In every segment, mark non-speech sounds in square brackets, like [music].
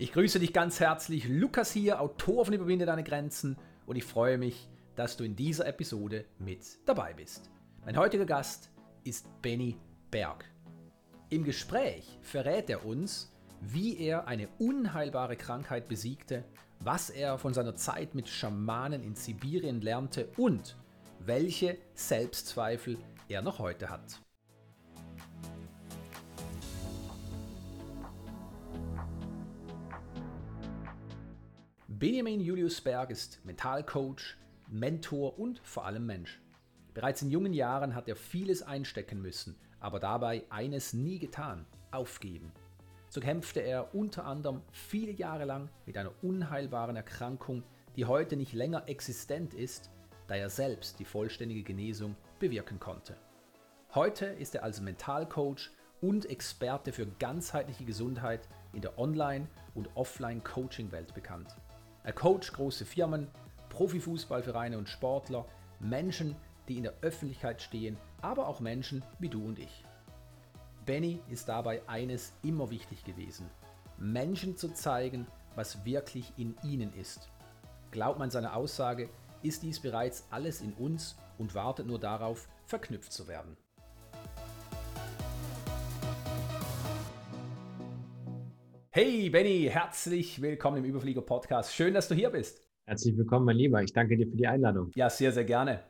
Ich grüße dich ganz herzlich, Lukas hier, Autor von Überwinde deine Grenzen und ich freue mich, dass du in dieser Episode mit dabei bist. Mein heutiger Gast ist Benny Berg. Im Gespräch verrät er uns, wie er eine unheilbare Krankheit besiegte, was er von seiner Zeit mit Schamanen in Sibirien lernte und welche Selbstzweifel er noch heute hat. Benjamin Julius Berg ist Mentalcoach, Mentor und vor allem Mensch. Bereits in jungen Jahren hat er vieles einstecken müssen, aber dabei eines nie getan, aufgeben. So kämpfte er unter anderem viele Jahre lang mit einer unheilbaren Erkrankung, die heute nicht länger existent ist, da er selbst die vollständige Genesung bewirken konnte. Heute ist er als Mentalcoach und Experte für ganzheitliche Gesundheit in der Online- und Offline-Coaching-Welt bekannt. Er coacht große Firmen, Profifußballvereine und Sportler, Menschen, die in der Öffentlichkeit stehen, aber auch Menschen wie du und ich. Benny ist dabei eines immer wichtig gewesen, Menschen zu zeigen, was wirklich in ihnen ist. Glaubt man seiner Aussage, ist dies bereits alles in uns und wartet nur darauf, verknüpft zu werden. Hey Benny, herzlich willkommen im Überflieger Podcast. Schön, dass du hier bist. Herzlich willkommen, mein Lieber. Ich danke dir für die Einladung. Ja, sehr, sehr gerne.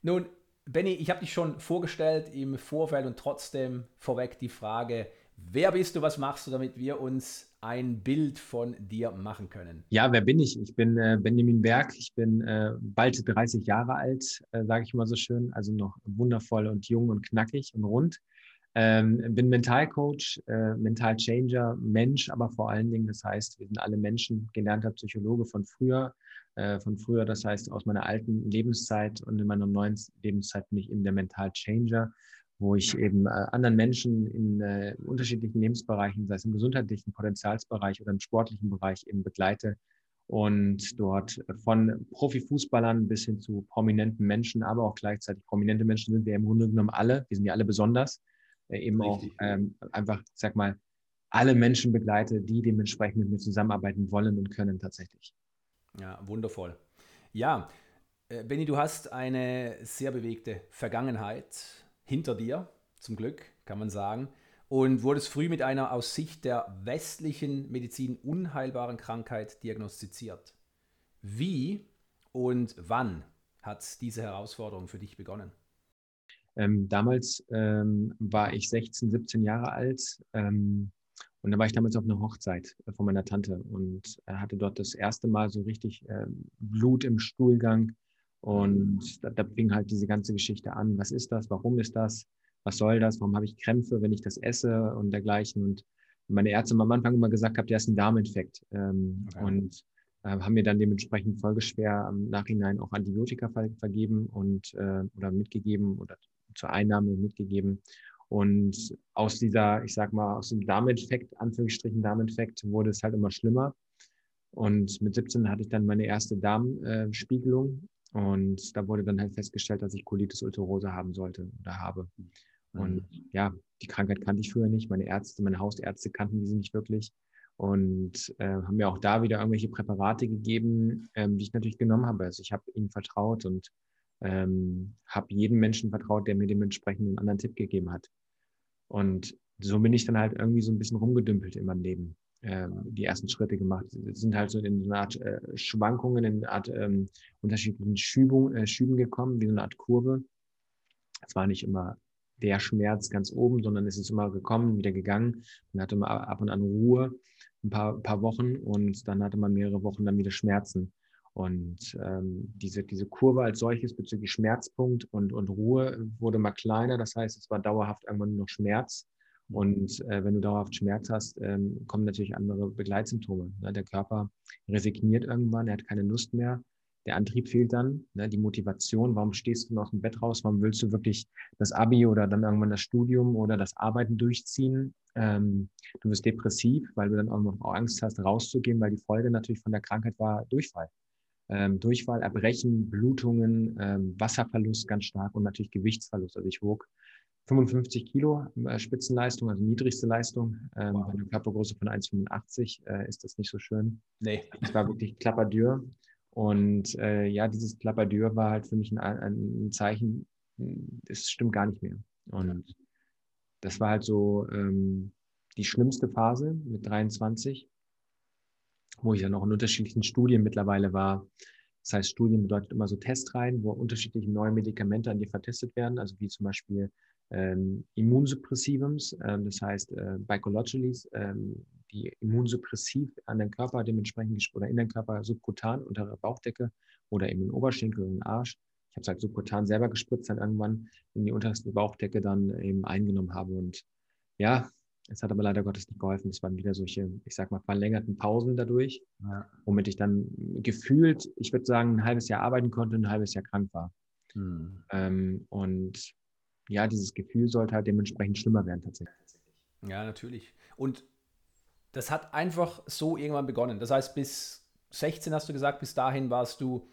Nun, Benny, ich habe dich schon vorgestellt im Vorfeld und trotzdem vorweg die Frage, wer bist du, was machst du, damit wir uns ein Bild von dir machen können? Ja, wer bin ich? Ich bin äh, Benjamin Berg. Ich bin äh, bald 30 Jahre alt, äh, sage ich mal so schön. Also noch wundervoll und jung und knackig und rund. Ähm, bin Mentalcoach, äh, Mentalchanger, Mensch, aber vor allen Dingen, das heißt, wir sind alle Menschen, gelernter Psychologe von früher, äh, von früher, das heißt aus meiner alten Lebenszeit und in meiner neuen Lebenszeit bin ich eben der Mentalchanger, wo ich eben äh, anderen Menschen in äh, unterschiedlichen Lebensbereichen, sei es im gesundheitlichen Potenzialsbereich oder im sportlichen Bereich eben begleite und dort von Profifußballern bis hin zu prominenten Menschen, aber auch gleichzeitig prominente Menschen sind wir im Grunde genommen alle, wir sind ja alle besonders eben Richtig. auch ähm, einfach, sag mal, alle Menschen begleite, die dementsprechend mit mir zusammenarbeiten wollen und können tatsächlich. Ja, wundervoll. Ja, äh, Benny, du hast eine sehr bewegte Vergangenheit hinter dir, zum Glück, kann man sagen, und wurdest früh mit einer aus Sicht der westlichen Medizin unheilbaren Krankheit diagnostiziert. Wie und wann hat diese Herausforderung für dich begonnen? Ähm, damals ähm, war ich 16, 17 Jahre alt ähm, und da war ich damals auf einer Hochzeit äh, von meiner Tante und er hatte dort das erste Mal so richtig ähm, Blut im Stuhlgang und da, da fing halt diese ganze Geschichte an. Was ist das? Warum ist das? Was soll das? Warum habe ich Krämpfe, wenn ich das esse und dergleichen? Und meine Ärzte haben am Anfang immer gesagt, gehabt, der ist ein Darminfekt ähm, okay. und äh, haben mir dann dementsprechend folgeschwer im Nachhinein auch Antibiotika ver vergeben und äh, oder mitgegeben oder zur Einnahme mitgegeben. Und aus dieser, ich sag mal, aus dem Darminfekt, Anführungsstrichen Darminfekt, wurde es halt immer schlimmer. Und mit 17 hatte ich dann meine erste Darmspiegelung. Und da wurde dann halt festgestellt, dass ich Colitis ulcerosa haben sollte oder habe. Und mhm. ja, die Krankheit kannte ich früher nicht. Meine Ärzte, meine Hausärzte kannten diese nicht wirklich. Und äh, haben mir auch da wieder irgendwelche Präparate gegeben, ähm, die ich natürlich genommen habe. Also ich habe ihnen vertraut und ähm, habe jedem Menschen vertraut, der mir dementsprechend einen anderen Tipp gegeben hat. Und so bin ich dann halt irgendwie so ein bisschen rumgedümpelt in meinem Leben. Ähm, die ersten Schritte gemacht. Es sind halt so in eine Art äh, Schwankungen, in eine Art ähm, unterschiedlichen Schübung, äh, Schüben gekommen, wie so eine Art Kurve. Es war nicht immer der Schmerz ganz oben, sondern es ist immer gekommen, wieder gegangen. Man hatte mal ab und an Ruhe, ein paar, paar Wochen und dann hatte man mehrere Wochen dann wieder Schmerzen. Und ähm, diese, diese Kurve als solches bezüglich Schmerzpunkt und, und Ruhe wurde mal kleiner. Das heißt, es war dauerhaft irgendwann nur noch Schmerz. Und äh, wenn du dauerhaft Schmerz hast, ähm, kommen natürlich andere Begleitsymptome. Ne? Der Körper resigniert irgendwann, er hat keine Lust mehr. Der Antrieb fehlt dann, ne? die Motivation. Warum stehst du aus dem Bett raus? Warum willst du wirklich das Abi oder dann irgendwann das Studium oder das Arbeiten durchziehen? Ähm, du wirst depressiv, weil du dann auch noch Angst hast, rauszugehen, weil die Folge natürlich von der Krankheit war Durchfall ähm, Durchfall, Erbrechen, Blutungen, ähm, Wasserverlust ganz stark und natürlich Gewichtsverlust. Also ich wog 55 Kilo äh, Spitzenleistung, also niedrigste Leistung. Ähm, wow. Bei einer Körpergröße von 1,85 äh, ist das nicht so schön. Nee. Ich war wirklich klapperdür. Und äh, ja, dieses Klapperdür war halt für mich ein, ein Zeichen, es stimmt gar nicht mehr. Und das war halt so ähm, die schlimmste Phase mit 23, wo ich ja noch in unterschiedlichen Studien mittlerweile war. Das heißt, Studien bedeutet immer so Testreihen, wo unterschiedliche neue Medikamente an dir vertestet werden, also wie zum Beispiel ähm, Immunsuppressivums, ähm, das heißt äh, Bicologicals, ähm, die immunsuppressiv an den Körper dementsprechend oder in den Körper subkutan unter der Bauchdecke oder eben den Oberschenkel oder den Arsch. Ich habe es halt subkutan selber gespritzt, dann irgendwann in die unterste Bauchdecke dann eben eingenommen habe. Und ja, es hat aber leider Gottes nicht geholfen. Es waren wieder solche, ich sag mal, verlängerten Pausen dadurch, ja. womit ich dann gefühlt, ich würde sagen, ein halbes Jahr arbeiten konnte, ein halbes Jahr krank war. Hm. Ähm, und ja, dieses Gefühl sollte halt dementsprechend schlimmer werden tatsächlich. Ja, natürlich. Und das hat einfach so irgendwann begonnen. Das heißt, bis 16 hast du gesagt, bis dahin warst du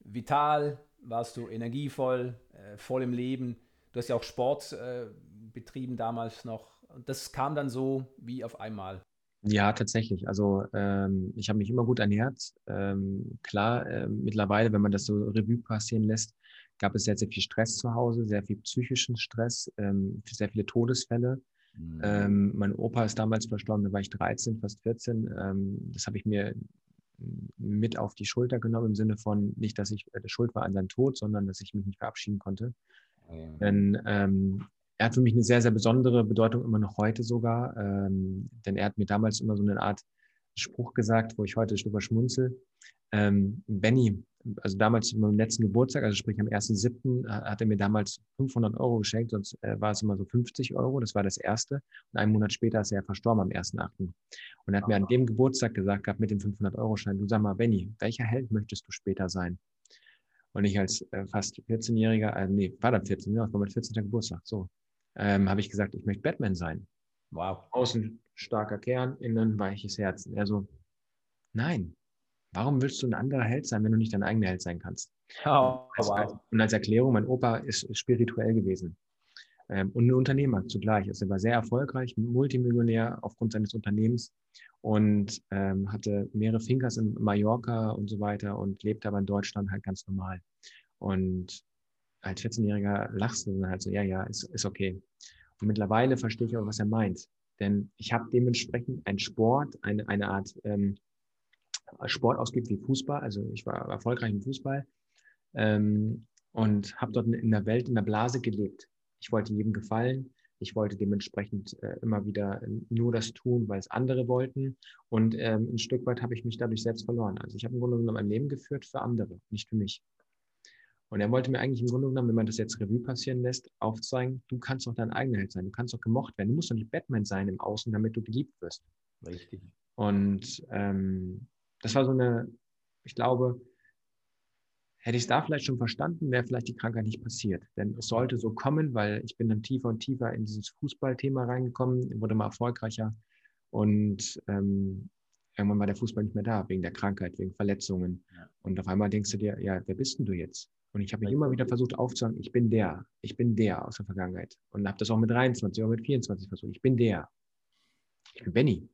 vital, warst du energievoll, äh, voll im Leben. Du hast ja auch Sport äh, betrieben damals noch. Und das kam dann so wie auf einmal. Ja, tatsächlich. Also ähm, ich habe mich immer gut ernährt. Ähm, klar, äh, mittlerweile, wenn man das so Revue passieren lässt, gab es sehr, sehr viel Stress zu Hause, sehr viel psychischen Stress, ähm, sehr viele Todesfälle. Mhm. Ähm, mein Opa ist damals verstorben, da war ich 13, fast 14. Ähm, das habe ich mir mit auf die Schulter genommen, im Sinne von nicht, dass ich äh, schuld war an seinem Tod, sondern dass ich mich nicht verabschieden konnte. Mhm. Denn ähm, er hat für mich eine sehr, sehr besondere Bedeutung, immer noch heute sogar. Ähm, denn er hat mir damals immer so eine Art Spruch gesagt, wo ich heute drüber schmunzel. Ähm, Benny, also damals zu meinem letzten Geburtstag, also sprich am 1.7., äh, hat er mir damals 500 Euro geschenkt, sonst äh, war es immer so 50 Euro, das war das erste. Und einen Monat später ist er verstorben am 1.8. Und er hat mir an dem Geburtstag gesagt gehabt, mit dem 500-Euro-Schein, du sag mal, Benny, welcher Held möchtest du später sein? Und ich als äh, fast 14-Jähriger, äh, nee, war dann 14, ja, das war mein 14. Geburtstag, so, ähm, habe ich gesagt, ich möchte Batman sein. Wow. Außen starker Kern, innen weiches Herz. Er so, nein, Warum willst du ein anderer Held sein, wenn du nicht dein eigener Held sein kannst? Oh, wow. Und als Erklärung, mein Opa ist spirituell gewesen ähm, und ein Unternehmer zugleich. Also er war sehr erfolgreich, Multimillionär aufgrund seines Unternehmens und ähm, hatte mehrere Finkers in Mallorca und so weiter und lebte aber in Deutschland halt ganz normal. Und als 14-Jähriger lachst du dann halt so, ja, ja, ist, ist okay. Und mittlerweile verstehe ich auch, was er meint. Denn ich habe dementsprechend einen Sport, eine, eine Art ähm, Sport ausgibt wie Fußball. Also ich war erfolgreich im Fußball ähm, und habe dort in der Welt, in der Blase gelebt. Ich wollte jedem gefallen. Ich wollte dementsprechend äh, immer wieder nur das tun, weil es andere wollten. Und ähm, ein Stück weit habe ich mich dadurch selbst verloren. Also ich habe im Grunde genommen ein Leben geführt für andere, nicht für mich. Und er wollte mir eigentlich im Grunde genommen, wenn man das jetzt Revue passieren lässt, aufzeigen, du kannst doch dein eigener Held sein, du kannst doch gemocht werden. Du musst doch nicht Batman sein im Außen, damit du geliebt wirst. Richtig. Und ähm, das war so eine, ich glaube, hätte ich es da vielleicht schon verstanden, wäre vielleicht die Krankheit nicht passiert. Denn es sollte so kommen, weil ich bin dann tiefer und tiefer in dieses Fußballthema reingekommen, wurde mal erfolgreicher und ähm, irgendwann war der Fußball nicht mehr da, wegen der Krankheit, wegen Verletzungen. Ja. Und auf einmal denkst du dir, ja, wer bist denn du jetzt? Und ich habe mich immer wieder versucht aufzusagen, ich bin der, ich bin der aus der Vergangenheit. Und habe das auch mit 23, auch mit 24 versucht, ich bin der. Ich bin Benny.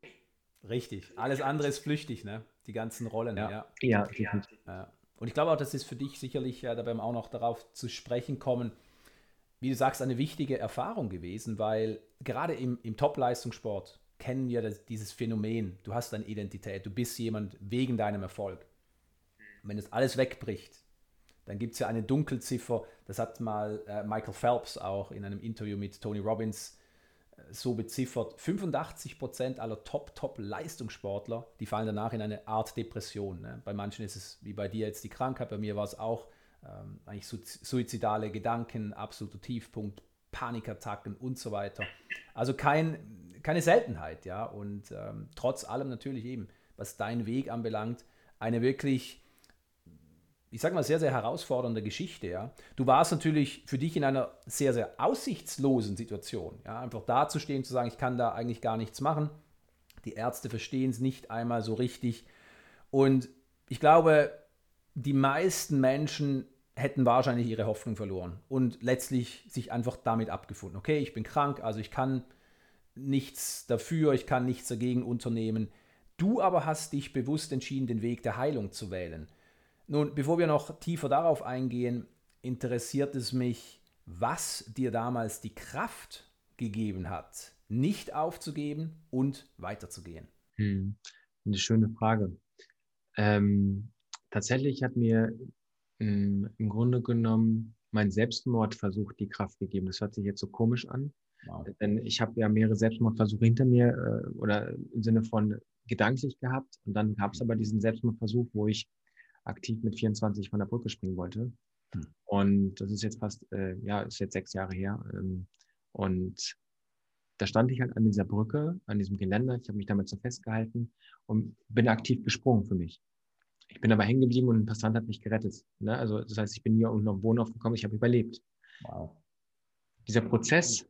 Richtig. Alles andere ist flüchtig, ne? Die ganzen Rollen. Ja, ja. ja, ja. Und ich glaube auch, das ist für dich sicherlich, ja, da werden wir auch noch darauf zu sprechen kommen, wie du sagst, eine wichtige Erfahrung gewesen, weil gerade im, im Top-Leistungssport kennen wir das, dieses Phänomen. Du hast eine Identität, du bist jemand wegen deinem Erfolg. Und wenn das alles wegbricht, dann gibt es ja eine Dunkelziffer, das hat mal äh, Michael Phelps auch in einem Interview mit Tony Robbins so beziffert, 85 Prozent aller Top-Top-Leistungssportler, die fallen danach in eine Art Depression. Ne? Bei manchen ist es wie bei dir jetzt die Krankheit, bei mir war es auch ähm, eigentlich suizidale Gedanken, absoluter Tiefpunkt, Panikattacken und so weiter. Also kein, keine Seltenheit, ja. Und ähm, trotz allem natürlich eben, was deinen Weg anbelangt, eine wirklich ich sage mal, sehr, sehr herausfordernde Geschichte. Ja. Du warst natürlich für dich in einer sehr, sehr aussichtslosen Situation. Ja. Einfach dazustehen, zu sagen, ich kann da eigentlich gar nichts machen. Die Ärzte verstehen es nicht einmal so richtig. Und ich glaube, die meisten Menschen hätten wahrscheinlich ihre Hoffnung verloren und letztlich sich einfach damit abgefunden. Okay, ich bin krank, also ich kann nichts dafür, ich kann nichts dagegen unternehmen. Du aber hast dich bewusst entschieden, den Weg der Heilung zu wählen. Nun, bevor wir noch tiefer darauf eingehen, interessiert es mich, was dir damals die Kraft gegeben hat, nicht aufzugeben und weiterzugehen. Hm, eine schöne Frage. Ähm, tatsächlich hat mir ähm, im Grunde genommen mein Selbstmordversuch die Kraft gegeben. Das hört sich jetzt so komisch an. Wow. Denn ich habe ja mehrere Selbstmordversuche hinter mir äh, oder im Sinne von gedanklich gehabt. Und dann gab es aber diesen Selbstmordversuch, wo ich aktiv mit 24 von der Brücke springen wollte. Hm. Und das ist jetzt fast, äh, ja, ist jetzt sechs Jahre her. Ähm, und da stand ich halt an dieser Brücke, an diesem Geländer. Ich habe mich damit so festgehalten und bin aktiv gesprungen für mich. Ich bin aber hängen geblieben und ein Passant hat mich gerettet. Ne? Also das heißt, ich bin hier unten auf Wohnhof gekommen, ich habe überlebt. Wow. Dieser Prozess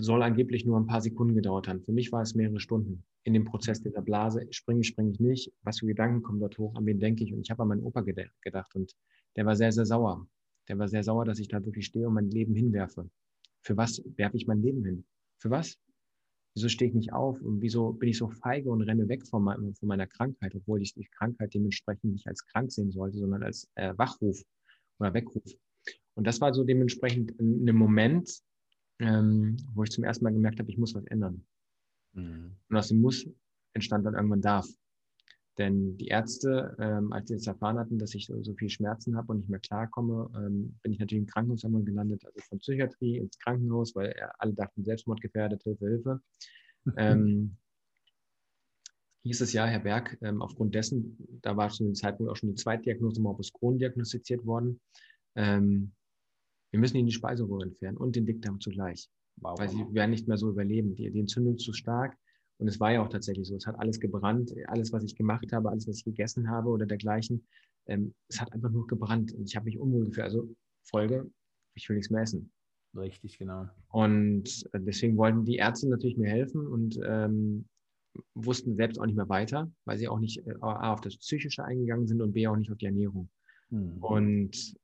soll angeblich nur ein paar Sekunden gedauert haben. Für mich war es mehrere Stunden in dem Prozess dieser Blase. Springe, springe ich nicht. Was für Gedanken kommen dort hoch? An wen denke ich? Und ich habe an meinen Opa gedacht und der war sehr, sehr sauer. Der war sehr sauer, dass ich da wirklich stehe und mein Leben hinwerfe. Für was werfe ich mein Leben hin? Für was? Wieso stehe ich nicht auf und wieso bin ich so feige und renne weg von, mein, von meiner Krankheit, obwohl ich die Krankheit dementsprechend nicht als krank sehen sollte, sondern als äh, Wachruf oder Weckruf. Und das war so dementsprechend ein Moment, ähm, wo ich zum ersten Mal gemerkt habe, ich muss was ändern. Mhm. Und aus dem Muss entstand dann irgendwann darf. Denn die Ärzte, ähm, als sie jetzt erfahren hatten, dass ich so, so viel Schmerzen habe und nicht mehr klarkomme, ähm, bin ich natürlich im Krankenhaus einmal gelandet, also von Psychiatrie ins Krankenhaus, weil alle dachten, Selbstmord gefährdet, Hilfe, Hilfe. [laughs] ähm, hieß es ja, Herr Berg, ähm, aufgrund dessen, da war zu dem Zeitpunkt auch schon die Zweitdiagnose Morbus Crohn diagnostiziert worden, ähm, wir müssen ihnen die Speiseröhre entfernen und den Dickdarm zugleich. Wow, weil sie werden nicht mehr so überleben. Die, die Entzündung ist zu stark. Und es war ja auch tatsächlich so. Es hat alles gebrannt. Alles, was ich gemacht habe, alles, was ich gegessen habe oder dergleichen, ähm, es hat einfach nur gebrannt. Und ich habe mich unwohl gefühlt. Also Folge, ich will nichts mehr essen. Richtig, genau. Und äh, deswegen wollten die Ärzte natürlich mir helfen und ähm, wussten selbst auch nicht mehr weiter, weil sie auch nicht äh, A, auf das Psychische eingegangen sind und B auch nicht auf die Ernährung. Mhm. Und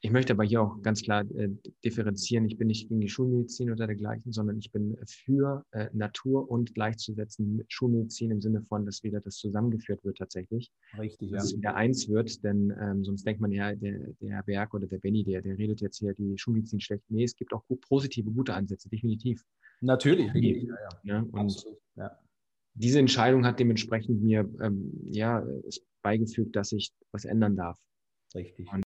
ich möchte aber hier auch ganz klar äh, differenzieren. Ich bin nicht gegen die Schulmedizin oder dergleichen, sondern ich bin für äh, Natur und gleichzusetzen mit Schulmedizin im Sinne von, dass wieder das zusammengeführt wird tatsächlich. Richtig, ja. Dass es wieder eins wird, denn ähm, sonst denkt man ja, der, der Herr Berg oder der Benny, der, der redet jetzt hier die Schulmedizin schlecht. Nee, es gibt auch positive, gute Ansätze, definitiv. Natürlich, richtig. Ja, ja. ja und Absolut, ja. diese Entscheidung hat dementsprechend mir ähm, ja, beigefügt, dass ich was ändern darf. Richtig. Und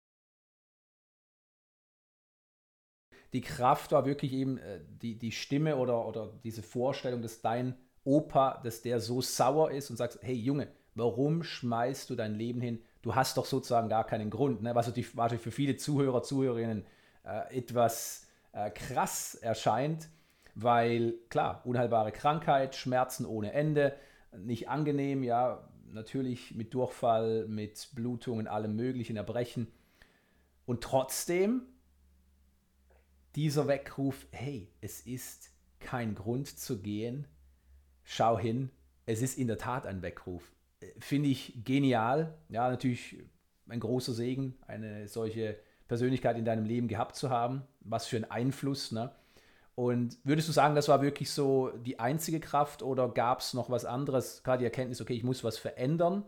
die Kraft war wirklich eben äh, die, die Stimme oder, oder diese Vorstellung, dass dein Opa, dass der so sauer ist und sagt, hey Junge, warum schmeißt du dein Leben hin? Du hast doch sozusagen gar keinen Grund. Ne? Was natürlich für viele Zuhörer, Zuhörerinnen äh, etwas äh, krass erscheint, weil klar, unheilbare Krankheit, Schmerzen ohne Ende, nicht angenehm, ja, natürlich mit Durchfall, mit Blutungen, allem möglichen, Erbrechen. Und trotzdem dieser Weckruf, hey, es ist kein Grund zu gehen, schau hin, es ist in der Tat ein Weckruf. Äh, finde ich genial. Ja, natürlich ein großer Segen, eine solche Persönlichkeit in deinem Leben gehabt zu haben. Was für ein Einfluss. Ne? Und würdest du sagen, das war wirklich so die einzige Kraft oder gab es noch was anderes? Gerade die Erkenntnis, okay, ich muss was verändern.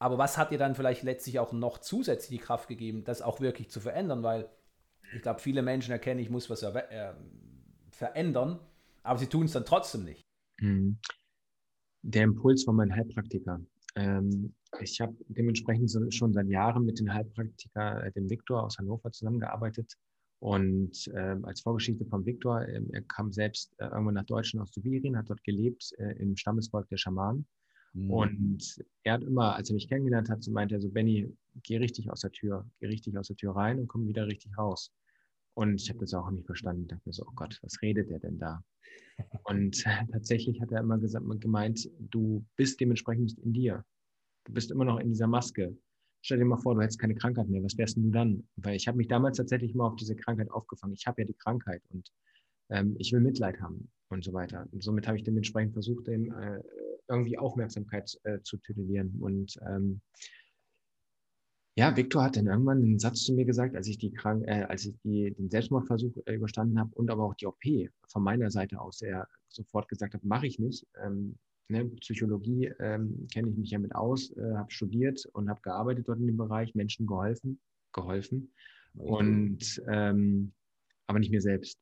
Aber was hat dir dann vielleicht letztlich auch noch zusätzlich die Kraft gegeben, das auch wirklich zu verändern? Weil ich glaube, viele Menschen erkennen, ich muss was äh, verändern, aber sie tun es dann trotzdem nicht. Mhm. Der Impuls von meinem Heilpraktiker. Ähm, ich habe dementsprechend so, schon seit Jahren mit dem Heilpraktiker, äh, dem Viktor aus Hannover, zusammengearbeitet. Und äh, als Vorgeschichte von Viktor, äh, er kam selbst äh, irgendwann nach Deutschland aus Sibirien, hat dort gelebt, äh, im Stammesvolk der Schamanen. Mhm. Und er hat immer, als er mich kennengelernt hat, so meinte er so, Benny, geh richtig aus der Tür, geh richtig aus der Tür rein und komm wieder richtig raus. Und ich habe das auch nicht verstanden. Ich dachte mir so, oh Gott, was redet der denn da? Und [laughs] [laughs] tatsächlich hat er immer gesagt, gemeint, du bist dementsprechend nicht in dir. Du bist immer noch in dieser Maske. Stell dir mal vor, du hättest keine Krankheit mehr. Was wärst denn du dann? Weil ich habe mich damals tatsächlich mal auf diese Krankheit aufgefangen. Ich habe ja die Krankheit und ähm, ich will Mitleid haben und so weiter. Und somit habe ich dementsprechend versucht, dem äh, irgendwie Aufmerksamkeit äh, zu titulieren. Und ähm, Ja, Viktor hat dann irgendwann einen Satz zu mir gesagt, als ich, die Krank äh, als ich die, den Selbstmordversuch äh, überstanden habe und aber auch die OP von meiner Seite aus, der sofort gesagt hat, mache ich nicht. Ähm, ne, Psychologie ähm, kenne ich mich ja mit aus, äh, habe studiert und habe gearbeitet dort in dem Bereich, Menschen geholfen, geholfen okay. und ähm, aber nicht mir selbst.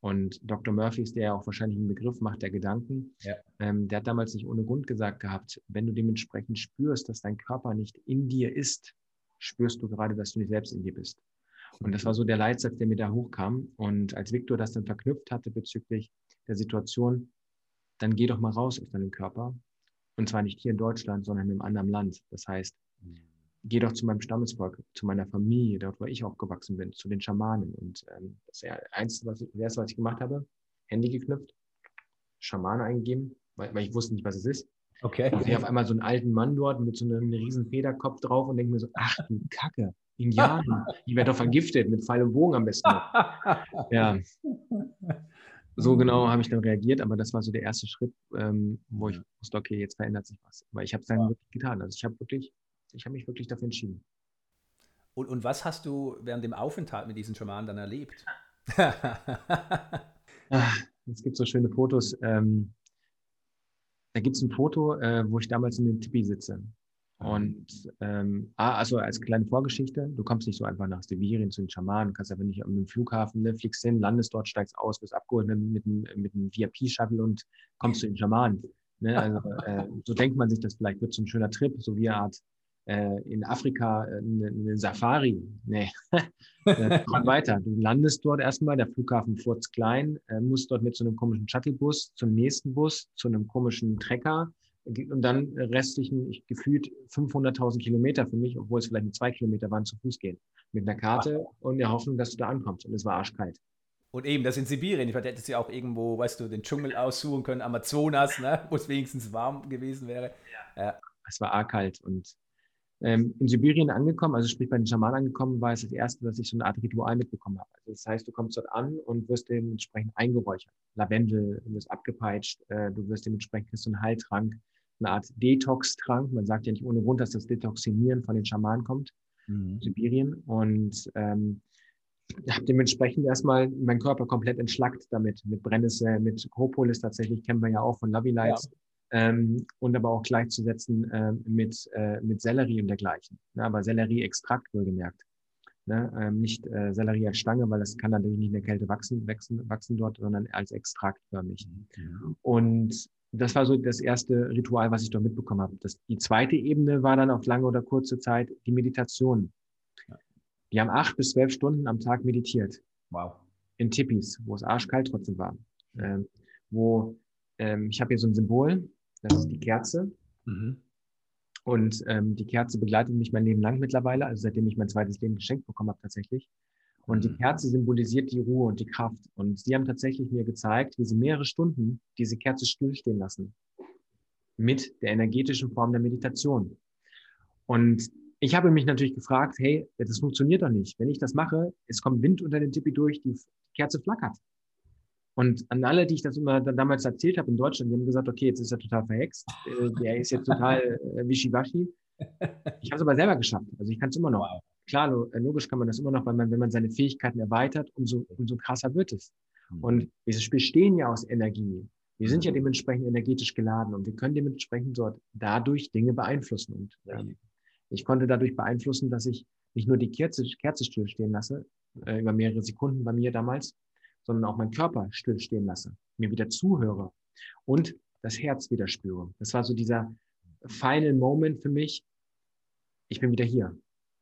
Und Dr. Murphy ist der ja auch wahrscheinlich ein Begriff, macht der Gedanken. Ja. Ähm, der hat damals nicht ohne Grund gesagt gehabt, wenn du dementsprechend spürst, dass dein Körper nicht in dir ist, spürst du gerade, dass du nicht selbst in dir bist. Und das war so der Leitsatz, der mir da hochkam. Und als Viktor das dann verknüpft hatte bezüglich der Situation, dann geh doch mal raus aus deinem Körper. Und zwar nicht hier in Deutschland, sondern in einem anderen Land. Das heißt, mhm. geh doch zu meinem Stammesvolk, zu meiner Familie, dort, wo ich aufgewachsen bin, zu den Schamanen. Und ähm, das eins, was ich, das erste, was ich gemacht habe, Handy geknüpft, Schamane eingegeben, weil, weil ich wusste nicht, was es ist. Okay. Und sehe auf einmal so einen alten Mann dort mit so einem riesen Federkopf drauf und denke mir so, ach du Kacke, Indianer, die werden doch vergiftet mit Pfeil und Bogen am besten. [laughs] ja. So genau habe ich dann reagiert, aber das war so der erste Schritt, ähm, wo ich wusste, okay, jetzt verändert sich was. Aber ich habe es dann ja. wirklich getan. Also ich habe wirklich, ich habe mich wirklich dafür entschieden. Und, und was hast du während dem Aufenthalt mit diesen Schamanen dann erlebt? Ach, es gibt so schöne Fotos. Ähm, da gibt es ein Foto, äh, wo ich damals in den Tipi sitze. Mhm. Und ähm, also als kleine Vorgeschichte, du kommst nicht so einfach nach Sibirien zu den Schamanen, du kannst aber nicht am Flughafen, ne, fliegst hin, landest dort, steigst aus, wirst abgeholt mit, mit, mit einem VIP-Shuttle und kommst zu den Schamanen. Ne? Also äh, so denkt man sich das vielleicht, wird so ein schöner Trip, so wie eine Art in Afrika eine, eine Safari. Nee, [laughs] komm weiter. Du landest dort erstmal, der Flughafen furzt klein, äh, musst dort mit so einem komischen Shuttlebus zum nächsten Bus, zu einem komischen Trecker und dann restlichen ich, gefühlt 500.000 Kilometer für mich, obwohl es vielleicht nur zwei Kilometer waren, zu Fuß gehen. Mit einer Karte und der Hoffnung, dass du da ankommst. Und es war arschkalt. Und eben, das in Sibirien. Ich hättest ja auch irgendwo, weißt du, den Dschungel aussuchen können, Amazonas, ne, wo es wenigstens warm gewesen wäre. Ja. ja. Es war arg kalt und ähm, in Sibirien angekommen, also sprich bei den Schamanen angekommen, war es das erste, dass ich so eine Art Ritual mitbekommen habe. Also das heißt, du kommst dort an und wirst dementsprechend eingeräuchert. Lavendel, du wirst abgepeitscht, äh, du wirst dementsprechend kriegst du einen Heiltrank, eine Art Detox-Trank. Man sagt ja nicht ohne Grund, dass das Detoxinieren von den Schamanen kommt, mhm. Sibirien. Und ähm, habe dementsprechend erstmal meinen Körper komplett entschlackt damit, mit Brennnessel, mit Propolis tatsächlich, kennen wir ja auch von Lovey Lights. Ja ähm, und aber auch gleichzusetzen äh, mit, äh, mit Sellerie und dergleichen. Ne, aber Sellerieextrakt wohlgemerkt. Ne? Ähm, nicht äh, Sellerie als Stange, weil das kann natürlich nicht in der Kälte wachsen, wachsen, wachsen dort, sondern als Extrakt förmig. Mhm. Und das war so das erste Ritual, was ich dort mitbekommen habe. Das, die zweite Ebene war dann auf lange oder kurze Zeit die Meditation. Die haben acht bis zwölf Stunden am Tag meditiert. Wow. In Tippis, wo es arschkalt trotzdem war. Ähm, wo ähm, ich habe hier so ein Symbol, das ist die Kerze. Mhm. Und ähm, die Kerze begleitet mich mein Leben lang mittlerweile, also seitdem ich mein zweites Leben geschenkt bekommen habe tatsächlich. Und die mhm. Kerze symbolisiert die Ruhe und die Kraft. Und sie haben tatsächlich mir gezeigt, wie sie mehrere Stunden diese Kerze stillstehen lassen. Mit der energetischen Form der Meditation. Und ich habe mich natürlich gefragt, hey, das funktioniert doch nicht. Wenn ich das mache, es kommt Wind unter den Tippi durch, die Kerze flackert. Und an alle, die ich das immer damals erzählt habe in Deutschland, die haben gesagt, okay, jetzt ist er total verhext, äh, der ist jetzt total äh, wischiwaschi. [laughs] Ich habe es aber selber geschafft. Also ich kann es immer noch. Klar, äh, logisch kann man das immer noch, weil man, wenn man seine Fähigkeiten erweitert, umso, umso krasser wird es. Mhm. Und wir bestehen ja aus Energie. Wir sind ja dementsprechend energetisch geladen und wir können dementsprechend dort dadurch Dinge beeinflussen. Und ähm, ich konnte dadurch beeinflussen, dass ich nicht nur die Kerze, Kerze stillstehen lasse, äh, über mehrere Sekunden bei mir damals, sondern auch meinen Körper stillstehen lasse, mir wieder zuhöre und das Herz wieder spüre. Das war so dieser final Moment für mich. Ich bin wieder hier.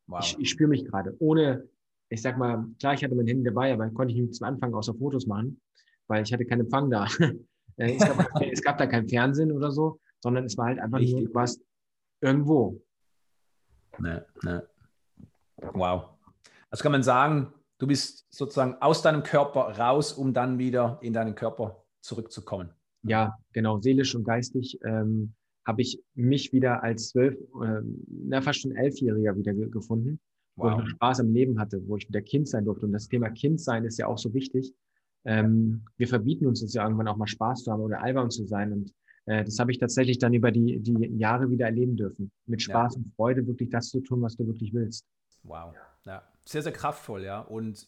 Wow. Ich, ich spüre mich gerade. Ohne, ich sag mal, klar, ich hatte mein Handy dabei, aber konnte ich nicht zum Anfang außer Fotos machen, weil ich hatte keinen Empfang da. [laughs] Äh, es, gab, es gab da kein Fernsehen oder so, sondern es war halt einfach nur, du warst irgendwo. Ne, ne. Wow. Was kann man sagen, Du bist sozusagen aus deinem Körper raus, um dann wieder in deinen Körper zurückzukommen. Ja, genau. Seelisch und geistig ähm, habe ich mich wieder als zwölf, äh, na, fast schon elfjähriger wieder ge gefunden, wow. wo ich noch Spaß am Leben hatte, wo ich wieder Kind sein durfte. Und das Thema Kind sein ist ja auch so wichtig. Ähm, wir verbieten uns das ja irgendwann auch mal Spaß zu haben oder albern zu sein. Und äh, das habe ich tatsächlich dann über die, die Jahre wieder erleben dürfen. Mit Spaß ja. und Freude wirklich das zu tun, was du wirklich willst. Wow. Ja, sehr, sehr kraftvoll, ja. Und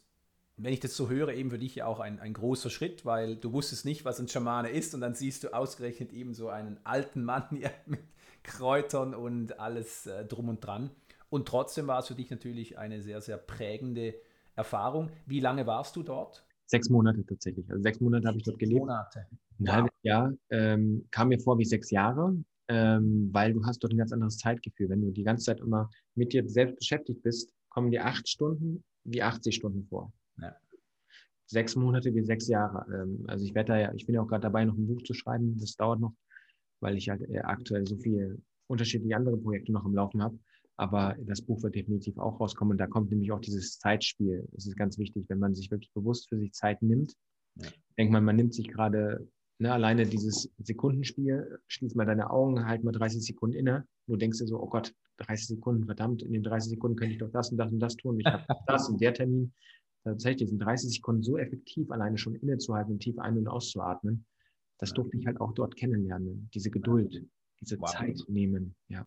wenn ich das so höre, eben für dich ja auch ein, ein großer Schritt, weil du wusstest nicht, was ein Schamane ist und dann siehst du ausgerechnet eben so einen alten Mann [laughs] ja, mit Kräutern und alles äh, drum und dran. Und trotzdem war es für dich natürlich eine sehr, sehr prägende Erfahrung. Wie lange warst du dort? Sechs Monate tatsächlich. Also sechs Monate habe ich dort gelebt. Monate. Ein wow. halbes Jahr. Ähm, kam mir vor wie sechs Jahre, ähm, weil du hast dort ein ganz anderes Zeitgefühl. Wenn du die ganze Zeit immer mit dir selbst beschäftigt bist, kommen dir acht Stunden wie 80 Stunden vor. Ja. Sechs Monate wie sechs Jahre. Ähm, also ich werde da ja, ich bin ja auch gerade dabei, noch ein Buch zu schreiben. Das dauert noch, weil ich halt äh, aktuell so viele unterschiedliche andere Projekte noch im Laufen habe. Aber das Buch wird definitiv auch rauskommen. Und da kommt nämlich auch dieses Zeitspiel. Das ist ganz wichtig, wenn man sich wirklich bewusst für sich Zeit nimmt. Ja. Denkt man, man nimmt sich gerade ne, alleine dieses Sekundenspiel, schließ mal deine Augen, halt mal 30 Sekunden inne. Du denkst dir so, oh Gott, 30 Sekunden, verdammt, in den 30 Sekunden könnte ich doch das und das und das tun. Ich habe [laughs] das und der Termin. Tatsächlich sind 30 Sekunden so effektiv, alleine schon innezuhalten und tief ein- und auszuatmen. Das durfte ich halt auch dort kennenlernen. Diese Geduld, diese wow. Zeit nehmen. Ja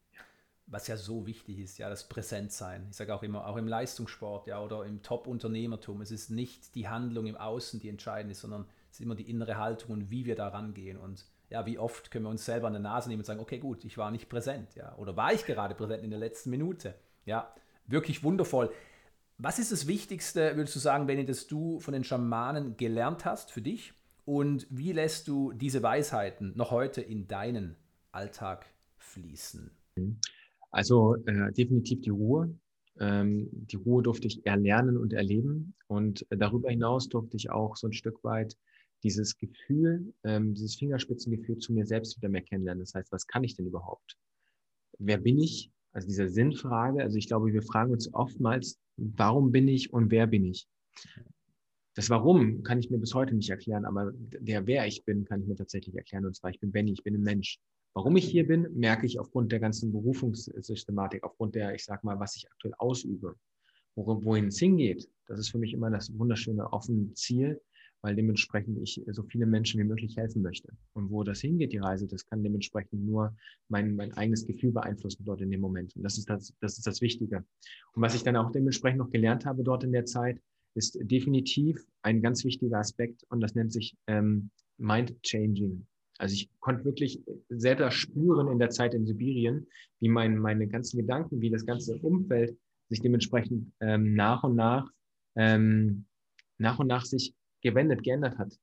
was ja so wichtig ist, ja, das Präsentsein. Ich sage auch immer, auch im Leistungssport, ja, oder im Top-Unternehmertum. Es ist nicht die Handlung im Außen, die entscheidend ist, sondern ist immer die innere Haltung und wie wir da rangehen. Und ja, wie oft können wir uns selber an der Nase nehmen und sagen, okay, gut, ich war nicht präsent, ja, oder war ich gerade präsent in der letzten Minute? Ja, wirklich wundervoll. Was ist das Wichtigste, würdest du sagen, Benny, dass du von den Schamanen gelernt hast für dich? Und wie lässt du diese Weisheiten noch heute in deinen Alltag fließen? Also äh, definitiv die Ruhe. Ähm, die Ruhe durfte ich erlernen und erleben. Und darüber hinaus durfte ich auch so ein Stück weit dieses Gefühl, ähm, dieses Fingerspitzengefühl zu mir selbst wieder mehr kennenlernen. Das heißt, was kann ich denn überhaupt? Wer bin ich? Also diese Sinnfrage. Also ich glaube, wir fragen uns oftmals, warum bin ich und wer bin ich? Das Warum kann ich mir bis heute nicht erklären, aber der Wer ich bin, kann ich mir tatsächlich erklären. Und zwar, ich bin Benny, ich bin ein Mensch. Warum ich hier bin, merke ich aufgrund der ganzen Berufungssystematik, aufgrund der, ich sag mal, was ich aktuell ausübe. Wohin es hingeht, das ist für mich immer das wunderschöne offene Ziel, weil dementsprechend ich so viele Menschen wie möglich helfen möchte. Und wo das hingeht, die Reise, das kann dementsprechend nur mein, mein eigenes Gefühl beeinflussen dort in dem Moment. Und das ist das, das ist das Wichtige. Und was ich dann auch dementsprechend noch gelernt habe dort in der Zeit, ist definitiv ein ganz wichtiger Aspekt und das nennt sich ähm, Mind Changing. Also ich konnte wirklich selber spüren in der Zeit in Sibirien, wie mein, meine ganzen Gedanken, wie das ganze Umfeld sich dementsprechend ähm, nach und nach, ähm, nach und nach sich gewendet, geändert hat.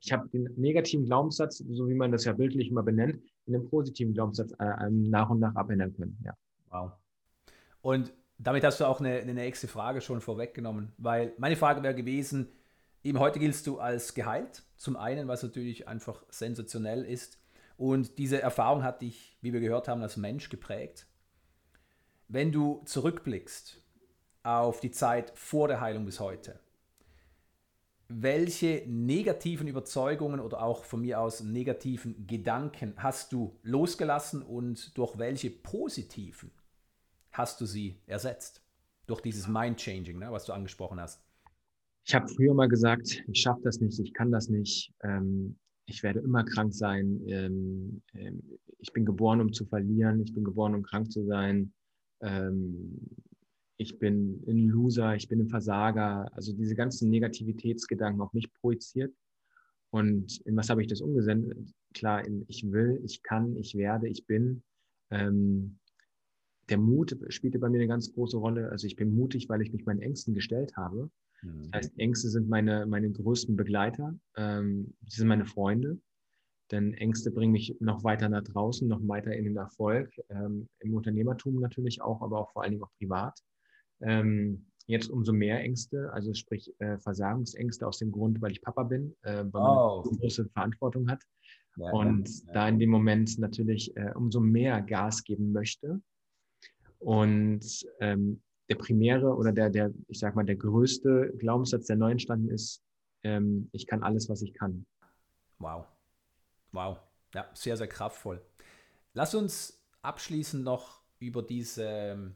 Ich habe den negativen Glaubenssatz, so wie man das ja bildlich immer benennt, in den positiven Glaubenssatz äh, nach und nach abändern können. Ja. Wow. Und damit hast du auch eine, eine nächste Frage schon vorweggenommen, weil meine Frage wäre gewesen, Eben heute giltst du als geheilt, zum einen, was natürlich einfach sensationell ist. Und diese Erfahrung hat dich, wie wir gehört haben, als Mensch geprägt. Wenn du zurückblickst auf die Zeit vor der Heilung bis heute, welche negativen Überzeugungen oder auch von mir aus negativen Gedanken hast du losgelassen und durch welche positiven hast du sie ersetzt? Durch dieses Mind-Changing, ne, was du angesprochen hast. Ich habe früher mal gesagt, ich schaffe das nicht, ich kann das nicht, ähm, ich werde immer krank sein, ähm, ähm, ich bin geboren, um zu verlieren, ich bin geboren, um krank zu sein, ähm, ich bin ein Loser, ich bin ein Versager, also diese ganzen Negativitätsgedanken auf mich projiziert. Und in was habe ich das umgesendet? Klar, in ich will, ich kann, ich werde, ich bin. Ähm, der Mut spielte bei mir eine ganz große Rolle. Also ich bin mutig, weil ich mich meinen Ängsten gestellt habe. Das heißt, Ängste sind meine, meine größten Begleiter. Ähm, sie sind meine Freunde. Denn Ängste bringen mich noch weiter nach draußen, noch weiter in den Erfolg. Ähm, Im Unternehmertum natürlich auch, aber auch vor allen Dingen auch privat. Ähm, jetzt umso mehr Ängste, also sprich äh, Versagungsängste aus dem Grund, weil ich Papa bin, äh, weil oh. man eine große Verantwortung hat. Ja, und ja. da in dem Moment natürlich äh, umso mehr Gas geben möchte. Und ähm, der primäre oder der, der, ich sag mal, der größte Glaubenssatz, der neu entstanden ist, ähm, ich kann alles, was ich kann. Wow. Wow. Ja, sehr, sehr kraftvoll. Lass uns abschließend noch über diese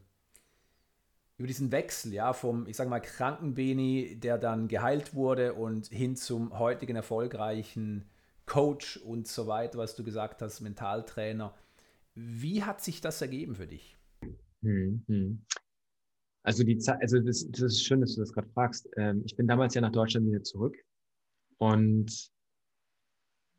über diesen Wechsel, ja, vom, ich sag mal, kranken Beni, der dann geheilt wurde und hin zum heutigen erfolgreichen Coach und so weiter, was du gesagt hast, Mentaltrainer. Wie hat sich das ergeben für dich? Hm, hm. Also die Zeit, also das, das ist schön, dass du das gerade fragst. Ähm, ich bin damals ja nach Deutschland wieder zurück und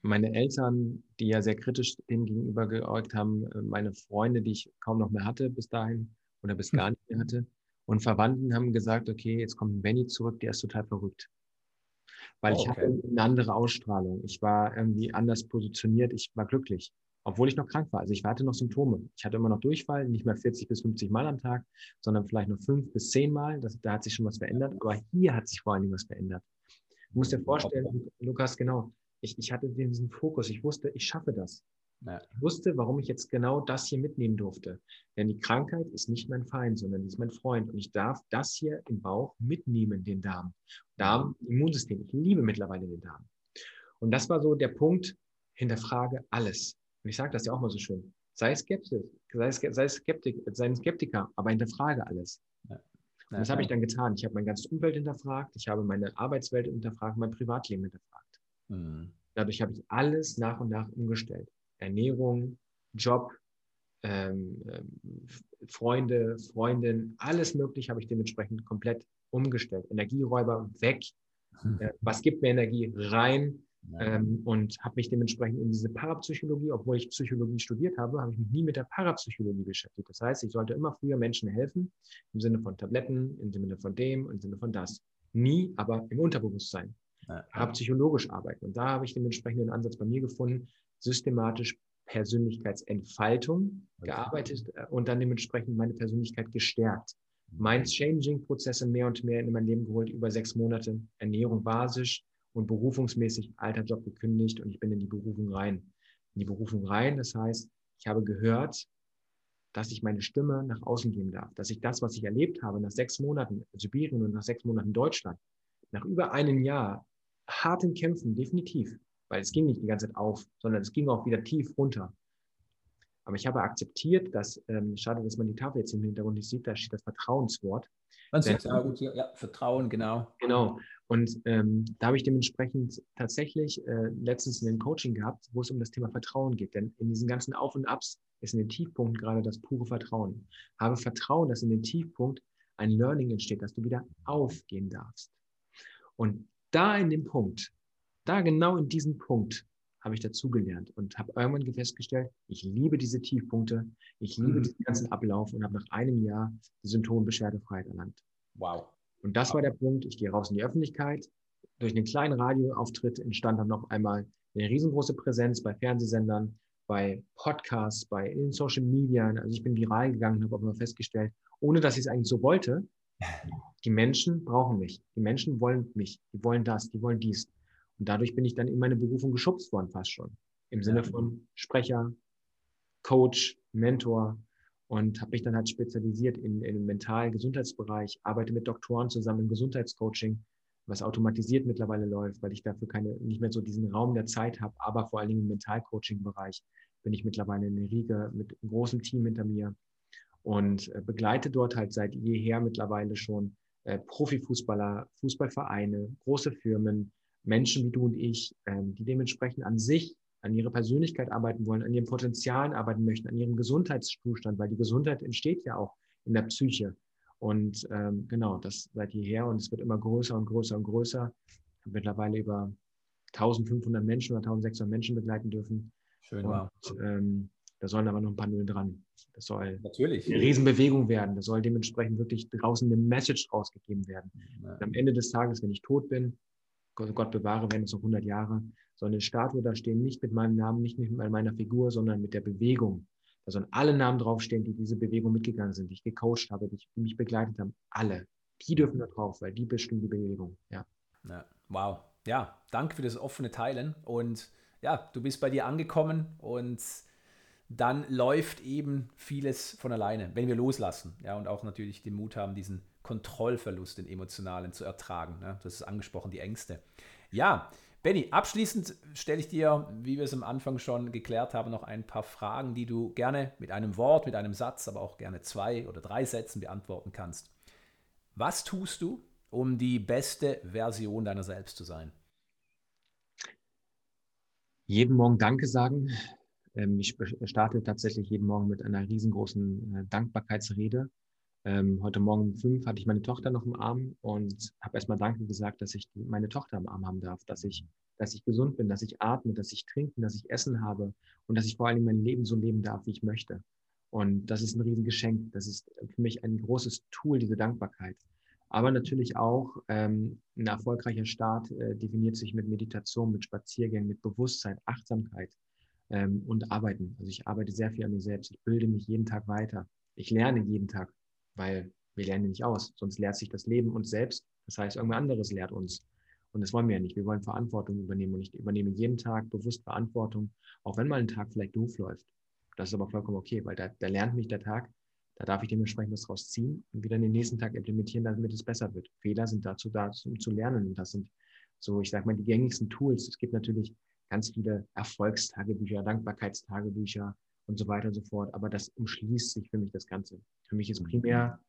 meine Eltern, die ja sehr kritisch dem gegenüber geäugt haben, äh, meine Freunde, die ich kaum noch mehr hatte bis dahin oder bis gar nicht mehr hatte, und Verwandten haben gesagt, okay, jetzt kommt Benny zurück, der ist total verrückt. Weil oh, okay. ich hatte eine andere Ausstrahlung. Ich war irgendwie anders positioniert. Ich war glücklich, obwohl ich noch krank war. Also ich hatte noch Symptome. Ich hatte immer noch Durchfall, nicht mehr 40 bis 50 Mal am Tag, sondern vielleicht nur fünf bis zehn Mal. Das, da hat sich schon was verändert. Aber hier hat sich vor allen Dingen was verändert. Du musst dir vorstellen, Lukas, genau, ich, ich hatte diesen Fokus. Ich wusste, ich schaffe das. Ja. Ich wusste, warum ich jetzt genau das hier mitnehmen durfte. Denn die Krankheit ist nicht mein Feind, sondern die ist mein Freund. Und ich darf das hier im Bauch mitnehmen, den Darm. Darm, Immunsystem. Ich liebe mittlerweile den Darm. Und das war so der Punkt, hinterfrage alles. Und ich sage das ja auch mal so schön. Sei skeptisch, sei, sei, Skeptik, sei ein Skeptiker, aber hinterfrage alles. Ja. Ja, das habe ich dann getan. Ich habe mein ganzes Umfeld hinterfragt, ich habe meine Arbeitswelt hinterfragt, mein Privatleben hinterfragt. Mhm. Dadurch habe ich alles nach und nach umgestellt. Ernährung, Job, ähm, ähm, Freunde, Freundin, alles mögliche habe ich dementsprechend komplett umgestellt. Energieräuber weg. Äh, was gibt mir Energie rein? Ähm, und habe mich dementsprechend in diese Parapsychologie, obwohl ich Psychologie studiert habe, habe ich mich nie mit der Parapsychologie beschäftigt. Das heißt, ich sollte immer früher Menschen helfen, im Sinne von Tabletten, im Sinne von dem, im Sinne von das. Nie, aber im Unterbewusstsein. Ja. Parapsychologisch arbeiten. Und da habe ich dementsprechend den Ansatz bei mir gefunden, systematisch Persönlichkeitsentfaltung gearbeitet äh, und dann dementsprechend meine Persönlichkeit gestärkt. Mind-Changing-Prozesse mehr und mehr in mein Leben geholt, über sechs Monate, Ernährung basisch und berufungsmäßig alter Job gekündigt und ich bin in die Berufung rein. In die Berufung rein, das heißt, ich habe gehört, dass ich meine Stimme nach außen geben darf, dass ich das, was ich erlebt habe nach sechs Monaten in Sibirien und nach sechs Monaten in Deutschland, nach über einem Jahr harten Kämpfen, definitiv, weil es ging nicht die ganze Zeit auf, sondern es ging auch wieder tief runter. Aber ich habe akzeptiert, dass, ähm, schade, dass man die Tafel jetzt im Hintergrund nicht sieht, da steht das Vertrauenswort. Man sieht ja, gut ja, Vertrauen, genau. Genau. Und ähm, da habe ich dementsprechend tatsächlich äh, letztens ein Coaching gehabt, wo es um das Thema Vertrauen geht. Denn in diesen ganzen Auf und Abs ist in den Tiefpunkten gerade das pure Vertrauen. Habe Vertrauen, dass in den Tiefpunkt ein Learning entsteht, dass du wieder aufgehen darfst. Und da in dem Punkt da genau in diesem Punkt habe ich dazugelernt und habe irgendwann festgestellt, ich liebe diese Tiefpunkte, ich liebe mhm. diesen ganzen Ablauf und habe nach einem Jahr die Symptombeschwerdefreiheit erlangt. Wow. Und das wow. war der Punkt, ich gehe raus in die Öffentlichkeit. Durch einen kleinen Radioauftritt entstand dann noch einmal eine riesengroße Präsenz bei Fernsehsendern, bei Podcasts, bei in Social Media. Also ich bin viral gegangen und habe auch immer festgestellt, ohne dass ich es eigentlich so wollte, [laughs] die Menschen brauchen mich. Die Menschen wollen mich. Die wollen das, die wollen dies. Und dadurch bin ich dann in meine Berufung geschubst worden, fast schon. Im Sinne von Sprecher, Coach, Mentor und habe mich dann halt spezialisiert in, in den mentalen Gesundheitsbereich, arbeite mit Doktoren zusammen im Gesundheitscoaching, was automatisiert mittlerweile läuft, weil ich dafür keine, nicht mehr so diesen Raum der Zeit habe, aber vor allen Dingen im Mentalcoaching-Bereich bin ich mittlerweile in der Riege mit einem großen Team hinter mir und äh, begleite dort halt seit jeher mittlerweile schon äh, Profifußballer, Fußballvereine, große Firmen, Menschen wie du und ich, ähm, die dementsprechend an sich, an ihrer Persönlichkeit arbeiten wollen, an ihren Potenzialen arbeiten möchten, an ihrem Gesundheitszustand, weil die Gesundheit entsteht ja auch in der Psyche. Und ähm, genau, das seit jeher und es wird immer größer und größer und größer. Ich habe mittlerweile über 1500 Menschen oder 1600 Menschen begleiten dürfen. Schön, und, ähm, da sollen aber noch ein paar Nullen dran. Das soll Natürlich. eine Riesenbewegung werden. Da soll dementsprechend wirklich draußen eine Message rausgegeben werden. Ja. Am Ende des Tages, wenn ich tot bin, Gott bewahre, wenn es noch 100 Jahre, soll eine Statue da stehen, nicht mit meinem Namen, nicht mit meiner Figur, sondern mit der Bewegung. Da sollen alle Namen draufstehen, die diese Bewegung mitgegangen sind, die ich gecoacht habe, die, mich begleitet haben. Alle. Die dürfen da drauf, weil die bestimmen die Bewegung. Ja. ja. Wow. Ja, danke für das offene Teilen. Und ja, du bist bei dir angekommen und dann läuft eben vieles von alleine, wenn wir loslassen. Ja, und auch natürlich den Mut haben, diesen Kontrollverlust, den emotionalen, zu ertragen. Ja, das ist angesprochen, die Ängste. Ja, Benny, abschließend stelle ich dir, wie wir es am Anfang schon geklärt haben, noch ein paar Fragen, die du gerne mit einem Wort, mit einem Satz, aber auch gerne zwei oder drei Sätzen beantworten kannst. Was tust du, um die beste Version deiner selbst zu sein? jeden Morgen Danke sagen. Ähm, ich starte tatsächlich jeden Morgen mit einer riesengroßen äh, Dankbarkeitsrede. Ähm, heute Morgen um fünf hatte ich meine Tochter noch im Arm und habe erstmal Danke gesagt, dass ich meine Tochter im Arm haben darf, dass ich, dass ich gesund bin, dass ich atme, dass ich trinken, dass ich Essen habe und dass ich vor allem mein Leben so leben darf, wie ich möchte. Und das ist ein Riesengeschenk. Das ist für mich ein großes Tool, diese Dankbarkeit. Aber natürlich auch ähm, ein erfolgreicher Start äh, definiert sich mit Meditation, mit Spaziergängen, mit Bewusstsein, Achtsamkeit ähm, und Arbeiten. Also ich arbeite sehr viel an mir selbst. Ich bilde mich jeden Tag weiter. Ich lerne jeden Tag, weil wir lernen nicht aus. Sonst lehrt sich das Leben uns selbst. Das heißt, irgendwer anderes lehrt uns. Und das wollen wir ja nicht. Wir wollen Verantwortung übernehmen. Und ich übernehme jeden Tag bewusst Verantwortung, auch wenn mal ein Tag vielleicht doof läuft. Das ist aber vollkommen okay, weil da, da lernt mich der Tag, da darf ich dementsprechend was draus ziehen und wieder den nächsten Tag implementieren, damit es besser wird. Fehler sind dazu da, um zu lernen. Und das sind so, ich sage mal, die gängigsten Tools. Es gibt natürlich ganz viele Erfolgstagebücher, Dankbarkeitstagebücher und so weiter und so fort. Aber das umschließt sich für mich das Ganze. Für mich ist mhm. primär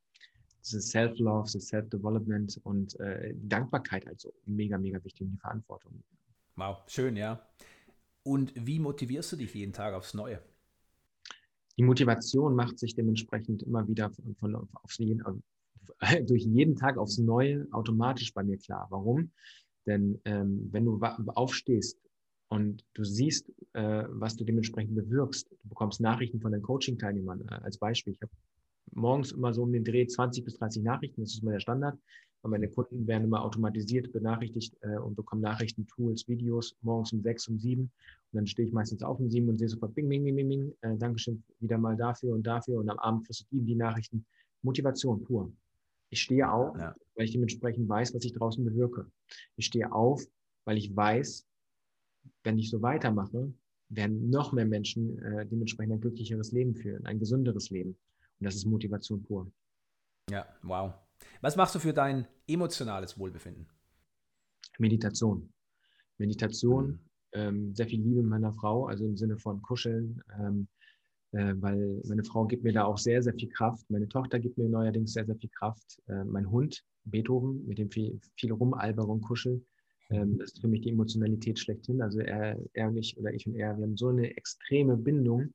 das Self-Love, das Self-Development und äh, Dankbarkeit also mega, mega wichtig und die Verantwortung. Wow, schön, ja. Und wie motivierst du dich jeden Tag aufs Neue? Die Motivation macht sich dementsprechend immer wieder von, von aufs, [laughs] durch jeden Tag aufs Neue automatisch bei mir klar. Warum? Denn ähm, wenn du aufstehst und du siehst, äh, was du dementsprechend bewirkst, du bekommst Nachrichten von den Coaching-Teilnehmern äh, als Beispiel. Ich habe morgens immer so um den Dreh 20 bis 30 Nachrichten, das ist immer der Standard. Und meine Kunden werden immer automatisiert benachrichtigt äh, und bekommen Nachrichten, Tools, Videos morgens um sechs, um sieben. Und dann stehe ich meistens auf um sieben und sehe sofort Bing, Bing, Bing, Bing, Bing. Äh, Dankeschön wieder mal dafür und dafür. Und am Abend kriegst du die, die Nachrichten. Motivation pur. Ich stehe auf, ja. weil ich dementsprechend weiß, was ich draußen bewirke. Ich stehe auf, weil ich weiß, wenn ich so weitermache, werden noch mehr Menschen äh, dementsprechend ein glücklicheres Leben führen, ein gesünderes Leben. Und das ist Motivation pur. Ja, wow. Was machst du für dein emotionales Wohlbefinden? Meditation. Meditation, mhm. ähm, sehr viel Liebe meiner Frau, also im Sinne von Kuscheln, ähm, äh, weil meine Frau gibt mir da auch sehr, sehr viel Kraft. Meine Tochter gibt mir neuerdings sehr, sehr viel Kraft. Äh, mein Hund, Beethoven, mit dem viel, viel rumalber und kuschel. Ähm, das ist für mich die Emotionalität schlechthin. Also er, er und ich oder ich und er, wir haben so eine extreme Bindung.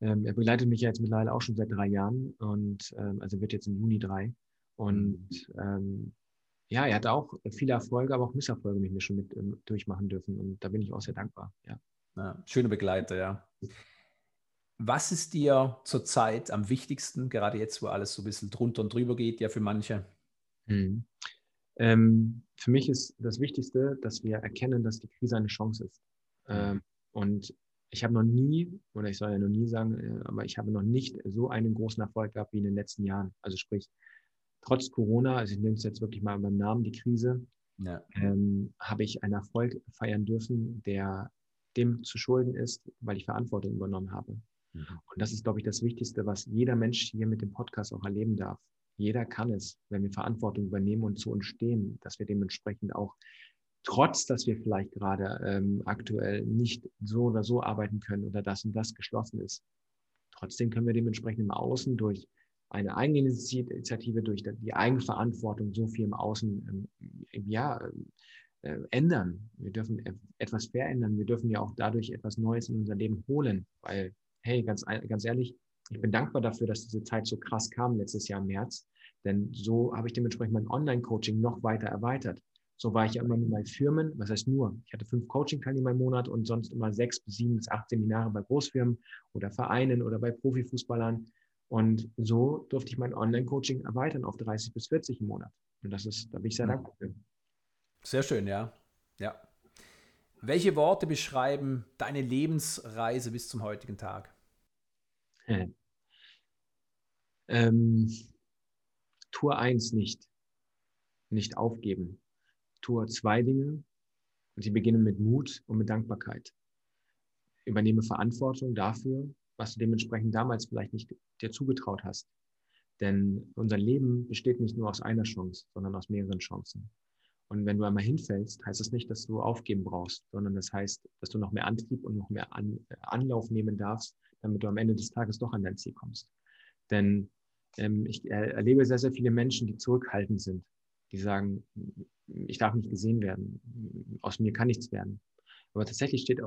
Ähm, er begleitet mich ja jetzt mittlerweile auch schon seit drei Jahren und ähm, also wird jetzt im Juni drei. Und ähm, ja, er hat auch viele Erfolge, aber auch Misserfolge mit mir schon mit ähm, durchmachen dürfen. Und da bin ich auch sehr dankbar. Ja. ja schöne Begleiter, ja. Was ist dir zurzeit am wichtigsten, gerade jetzt, wo alles so ein bisschen drunter und drüber geht, ja für manche? Hm. Ähm, für mich ist das Wichtigste, dass wir erkennen, dass die Krise eine Chance ist. Ähm, und ich habe noch nie, oder ich soll ja noch nie sagen, äh, aber ich habe noch nicht so einen großen Erfolg gehabt wie in den letzten Jahren. Also sprich, trotz Corona, also ich nenne es jetzt wirklich mal beim Namen, die Krise, ja. ähm, habe ich einen Erfolg feiern dürfen, der dem zu schulden ist, weil ich Verantwortung übernommen habe. Mhm. Und das ist, glaube ich, das Wichtigste, was jeder Mensch hier mit dem Podcast auch erleben darf. Jeder kann es, wenn wir Verantwortung übernehmen und zu uns stehen, dass wir dementsprechend auch, trotz dass wir vielleicht gerade ähm, aktuell nicht so oder so arbeiten können oder das und das geschlossen ist, trotzdem können wir dementsprechend im Außen durch eine Eigeninitiative, durch die Eigenverantwortung so viel im Außen ähm, ja, äh, ändern. Wir dürfen etwas verändern. Wir dürfen ja auch dadurch etwas Neues in unser Leben holen, weil, hey, ganz, ganz ehrlich, ich bin dankbar dafür, dass diese Zeit so krass kam letztes Jahr im März, denn so habe ich dementsprechend mein Online-Coaching noch weiter erweitert. So war ich ja immer nur bei Firmen, was heißt nur? Ich hatte fünf Coaching-Teilnehmer im Monat und sonst immer sechs bis sieben bis acht Seminare bei Großfirmen oder Vereinen oder bei Profifußballern. Und so durfte ich mein Online-Coaching erweitern auf 30 bis 40 im Monat. Und das ist, da bin ich sehr dankbar für. Sehr schön, ja. Ja. Welche Worte beschreiben deine Lebensreise bis zum heutigen Tag? Ähm, Tour 1 nicht. Nicht aufgeben. Tour zwei Dinge. Und sie beginnen mit Mut und mit Dankbarkeit. Übernehme Verantwortung dafür, was du dementsprechend damals vielleicht nicht dir zugetraut hast. Denn unser Leben besteht nicht nur aus einer Chance, sondern aus mehreren Chancen. Und wenn du einmal hinfällst, heißt das nicht, dass du aufgeben brauchst, sondern das heißt, dass du noch mehr Antrieb und noch mehr Anlauf nehmen darfst, damit du am Ende des Tages doch an dein Ziel kommst. Denn ähm, ich erlebe sehr, sehr viele Menschen, die zurückhaltend sind, die sagen, ich darf nicht gesehen werden, aus mir kann nichts werden. Aber tatsächlich steht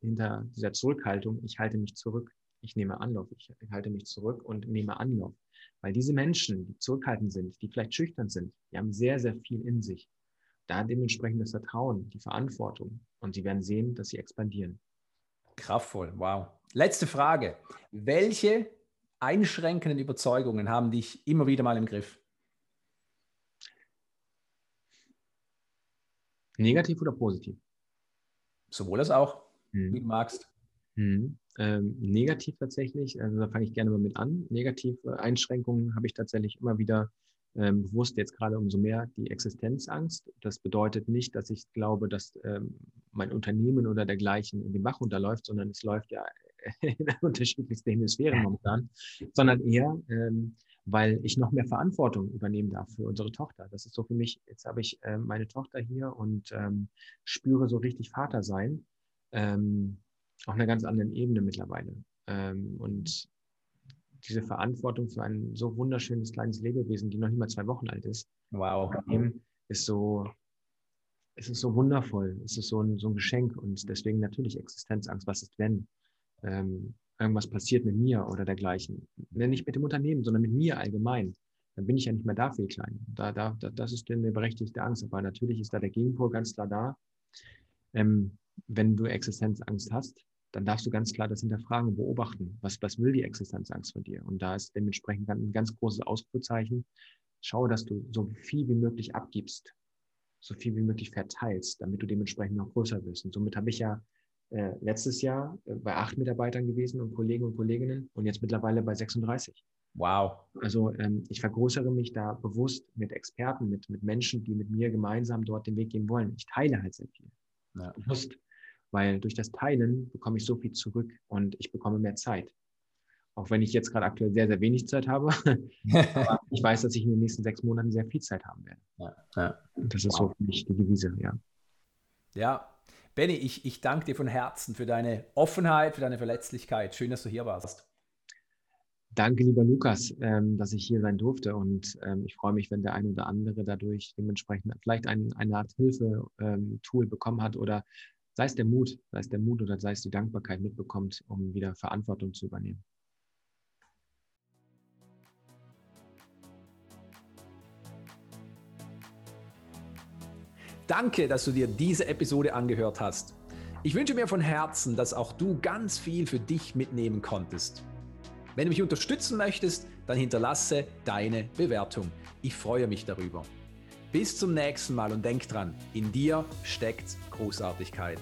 hinter dieser Zurückhaltung, ich halte mich zurück, ich nehme Anlauf, ich halte mich zurück und nehme Anlauf. Weil diese Menschen, die zurückhaltend sind, die vielleicht schüchtern sind, die haben sehr, sehr viel in sich. Da dementsprechend das Vertrauen, die Verantwortung und sie werden sehen, dass sie expandieren. Kraftvoll, wow. Letzte Frage. Welche einschränkenden Überzeugungen haben dich immer wieder mal im Griff? Negativ oder positiv? Sowohl als auch, hm. wie du magst. Hm. Ähm, negativ tatsächlich, also da fange ich gerne mal mit an. Negative Einschränkungen habe ich tatsächlich immer wieder ähm, bewusst, jetzt gerade umso mehr die Existenzangst. Das bedeutet nicht, dass ich glaube, dass ähm, mein Unternehmen oder dergleichen in den Bach runterläuft, sondern es läuft ja [laughs] in unterschiedlichsten Hemisphären momentan, sondern eher, ähm, weil ich noch mehr Verantwortung übernehmen darf für unsere Tochter. Das ist so für mich, jetzt habe ich äh, meine Tochter hier und ähm, spüre so richtig Vater sein, ähm, auf einer ganz anderen Ebene mittlerweile. Ähm, und diese Verantwortung für ein so wunderschönes kleines Lebewesen, die noch nicht mal zwei Wochen alt ist, wow. ist so, es ist so wundervoll, es ist so ein, so ein Geschenk und deswegen natürlich Existenzangst. Was ist, wenn ähm, irgendwas passiert mit mir oder dergleichen? Nicht mit dem Unternehmen, sondern mit mir allgemein. Dann bin ich ja nicht mehr da für die Kleinen. Da, da, das ist eine berechtigte Angst. Aber natürlich ist da der Gegenpol ganz klar da. Ähm, wenn du Existenzangst hast, dann darfst du ganz klar das hinterfragen und beobachten. Was, was will die Existenzangst von dir? Und da ist dementsprechend ein ganz großes Ausrufezeichen. Schaue, dass du so viel wie möglich abgibst, so viel wie möglich verteilst, damit du dementsprechend noch größer wirst. Und somit habe ich ja äh, letztes Jahr äh, bei acht Mitarbeitern gewesen und Kollegen und Kolleginnen und jetzt mittlerweile bei 36. Wow. Also ähm, ich vergrößere mich da bewusst mit Experten, mit, mit Menschen, die mit mir gemeinsam dort den Weg gehen wollen. Ich teile halt sehr viel. Ja. Bewusst weil durch das Teilen bekomme ich so viel zurück und ich bekomme mehr Zeit. Auch wenn ich jetzt gerade aktuell sehr, sehr wenig Zeit habe. [laughs] aber ich weiß, dass ich in den nächsten sechs Monaten sehr viel Zeit haben werde. Ja, ja. Das ist wow. so für mich die Devise, ja. Ja, Benny, ich, ich danke dir von Herzen für deine Offenheit, für deine Verletzlichkeit. Schön, dass du hier warst. Danke, lieber Lukas, ähm, dass ich hier sein durfte. Und ähm, ich freue mich, wenn der ein oder andere dadurch dementsprechend vielleicht ein, eine Art Hilfe-Tool ähm, bekommen hat oder sei es der Mut, sei es der Mut oder sei es die Dankbarkeit mitbekommt, um wieder Verantwortung zu übernehmen. Danke, dass du dir diese Episode angehört hast. Ich wünsche mir von Herzen, dass auch du ganz viel für dich mitnehmen konntest. Wenn du mich unterstützen möchtest, dann hinterlasse deine Bewertung. Ich freue mich darüber. Bis zum nächsten Mal und denk dran, in dir steckt Großartigkeit.